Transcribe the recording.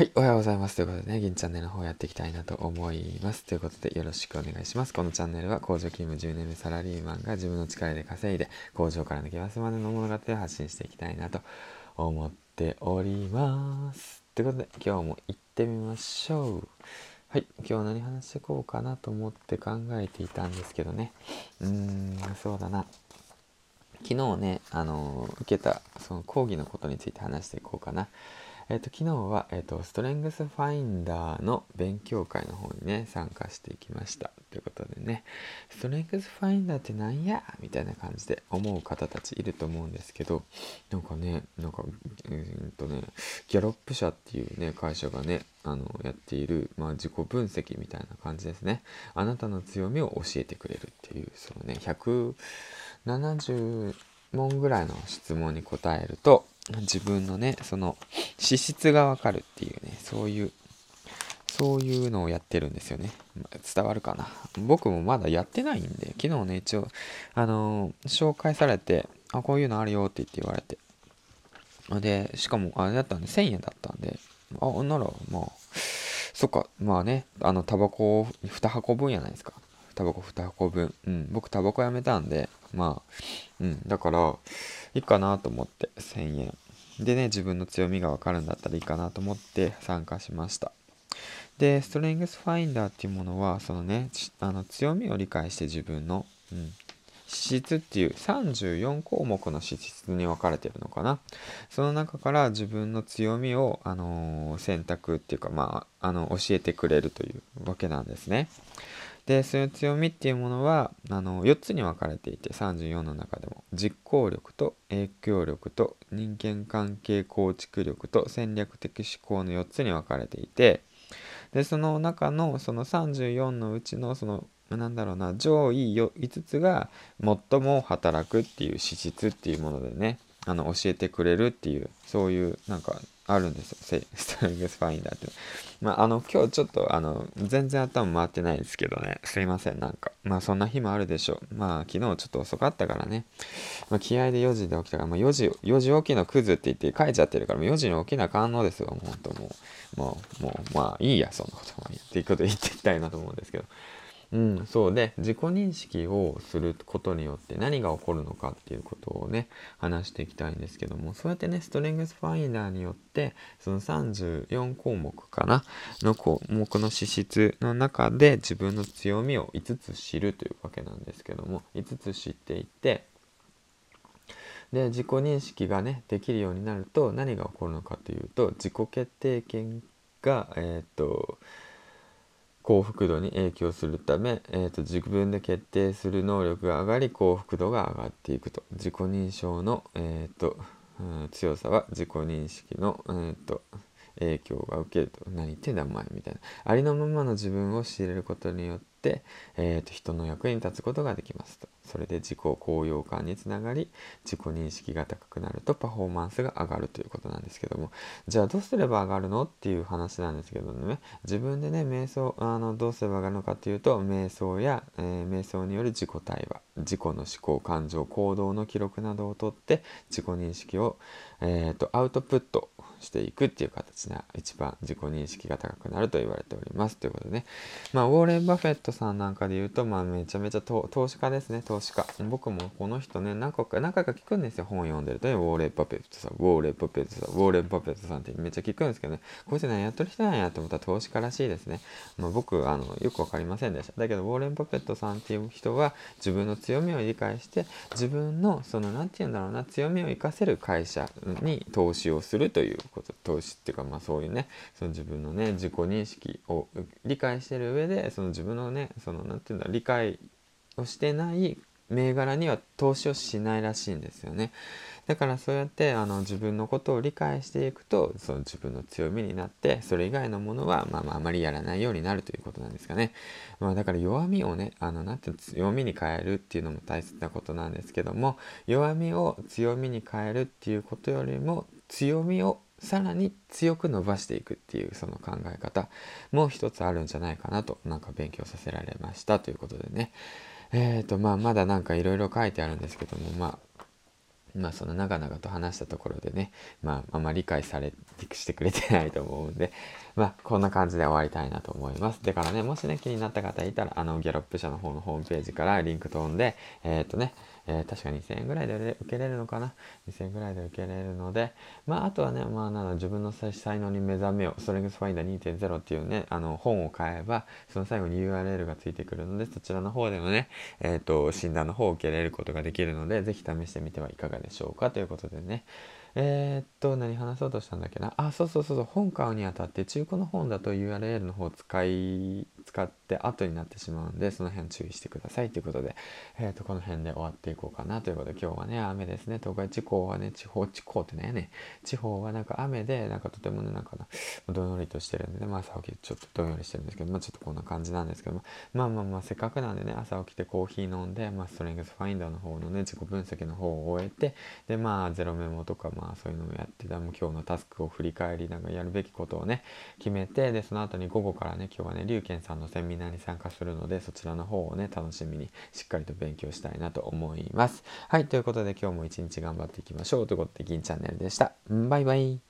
はい、おはようございます。ということでね、銀チャンネルの方やっていきたいなと思います。ということで、よろしくお願いします。このチャンネルは工場勤務10年目サラリーマンが自分の力で稼いで、工場から抜け出すまでの物語を発信していきたいなと思っております。ということで、今日も行ってみましょう。はい、今日何話していこうかなと思って考えていたんですけどね。うーん、そうだな。昨日ね、あの、受けたその講義のことについて話していこうかな。えっ、ー、と、昨日は、えっ、ー、と、ストレングスファインダーの勉強会の方にね、参加していきました。ということでね、ストレングスファインダーってなんや？みたいな感じで思う方たちいると思うんですけど、なんかね、なんか、うんとね、ギャロップ社っていうね、会社がね、あの、やっている、まあ、自己分析みたいな感じですね。あなたの強みを教えてくれるっていう、そのね、170問ぐらいの質問に答えると、自分のね、その資質がわかるっていうね、そういう、そういうのをやってるんですよね。伝わるかな。僕もまだやってないんで、昨日ね、一応、あのー、紹介されて、あ、こういうのあるよって言って言われて。で、しかも、あれだったんで、1000円だったんで、あ、なら、まあ、そっか、まあね、あの、タバコ2箱分やないですか。タバコ2箱分。うん、僕タバコやめたんで、まあ、うん、だから、いいかなと思って1000円。でね、自分の強みがわかるんだったらいいかなと思って参加しました。で、ストレングスファインダーっていうものは、そのね、あの強みを理解して自分の、うん、資質っていう34項目の資質に分かれてるのかな。その中から自分の強みを、あのー、選択っていうか、まあ、あの、教えてくれるというわけなんですね。でその強みっていうものはあの4つに分かれていて34の中でも実行力と影響力と人間関係構築力と戦略的思考の4つに分かれていてでその中のその34のうちのそのなんだろうな上位5つが最も働くっていう資質っていうものでねあの教えてくれるっていうそういうなんかあるんですよ。ストレングスファインダーって。まああの今日ちょっとあの全然頭回ってないですけどね。すいませんなんか。まあそんな日もあるでしょう。まあ昨日ちょっと遅かったからね、まあ、気合で4時で起きたから、まあ、4時4時起きのクズって言って書いちゃってるからもう4時に起きな感能ですよ。もうほんともう。もうもうまあいいやそんなことも言っていくこと言っていきたいなと思うんですけど。うん、そうで自己認識をすることによって何が起こるのかっていうことをね話していきたいんですけども。そうやってねストレングスファインダーによってその34項目かなの項目の資質の中で自分の強みを5つ知るというわけなんですけども。5つ知っていてで自己認識がねできるようになると何が起こるのかというと自己決定権がえっ、と幸福度に影響するため、えーと、自分で決定する能力が上がり幸福度が上がっていくと。自己認証の、えーと、強さは自己認識の、えーと、影響が受けると。何言ってんだお前みたいな。ありのままの自分を知れることによって、えーと人の役に立つことができますと。それで自己高揚感につながり自己認識が高くなるとパフォーマンスが上がるということなんですけども。じゃあどうすれば上がるのっていう話なんですけどね。自分でね瞑想あのどうすれば上がるのかっていうと瞑想や、えー、瞑想による自己対話。自己の思考感情行動の記録などをとって自己認識を、えーと、アウトプットしていくっていう形が一番自己認識が高くなると言われております。ということでね。まあウォーレン・バフェットさんなんかで言うとまあめちゃめちゃ投資家ですね。投資家。僕もこの人ね何個か何回か聞くんですよ。本読んでるとね。ウォーレン・パペットさん。ウォーレン・パペットさん。ウォーレン・パペットさんってめっちゃ聞くんですけどね。こいつ何やってる人なんやと思ったら投資家らしいですね、まあ、僕あのよく分かりませんでした。だけどウォーレン・パペットさんっていう人は自分の強みを理解して自分のその何て言うんだろうな強みを生かせる会社に投資をするということ。投資っていうかまあそういうねその自分のね自己認識を理解してる上でその自分のねねその何て言うんだ理解をしてない銘柄には投資をしないらしいんですよね。だからそうやってあの自分のことを理解していくとその自分の強みになってそれ以外のものは、まあ、まああまりやらないようになるということなんですかね。まあ、だから弱みをねあのなんて強みに変えるっていうのも大切なことなんですけども弱みを強みに変えるっていうことよりも強みをさらに強く伸ばしていくっていうその考え方も一つあるんじゃないかなとなんか勉強させられましたということでねえっ、ー、とまあまだなんかいろいろ書いてあるんですけどもまあまあその長々と話したところでね、まああんま理解されしてくれてないと思うんで、まあこんな感じで終わりたいなと思います。だからね、もしね気になった方いたら、あのギャロップ社の方のホームページからリンク飛んで、えっ、とね、えー、確か2000円ぐらいで受けれるのかな？2000円ぐらいで受けれるのでまああとはねまあなの自分の才能に目覚めようストレングスファインダー2.0っていうねあの本を買えばその最後に URL がついてくるのでそちらの方でもねえっ、ー、と診断の方を受けれることができるのでぜひ試してみてはいかがでしょうか？ということでね。えー、っと、何話そうとしたんだっけな？あ、そうそうそうそう、本買うにあたって中古の本だと URL の方を使い、使って後になってしまうんで、その辺注意してくださいということで、えー、っと、この辺で終わっていこうかなということで、今日はね、雨ですね。東海地方はね、地方、地方ってね、ね地方はなんか雨で、なんかとてもね、なんか、どんよりとしてるんでね、まあ朝起きてちょっとどんよりしてるんですけど、まあちょっとこんな感じなんですけども、まあまあまあ、せっかくなんでね、朝起きてコーヒー飲んで、まあストレングスファインダーの方のね、自己分析の方を終えて、で、まあゼロメモとか、まあまあそういうのをやって、でも今日のタスクを振り返りながらやるべきことをね決めてでその後に午後からね今日はね龍賢さんのセミナーに参加するのでそちらの方をね楽しみにしっかりと勉強したいなと思います。はいということで今日も一日頑張っていきましょう。ということで銀チャンネルでした。バイバイ。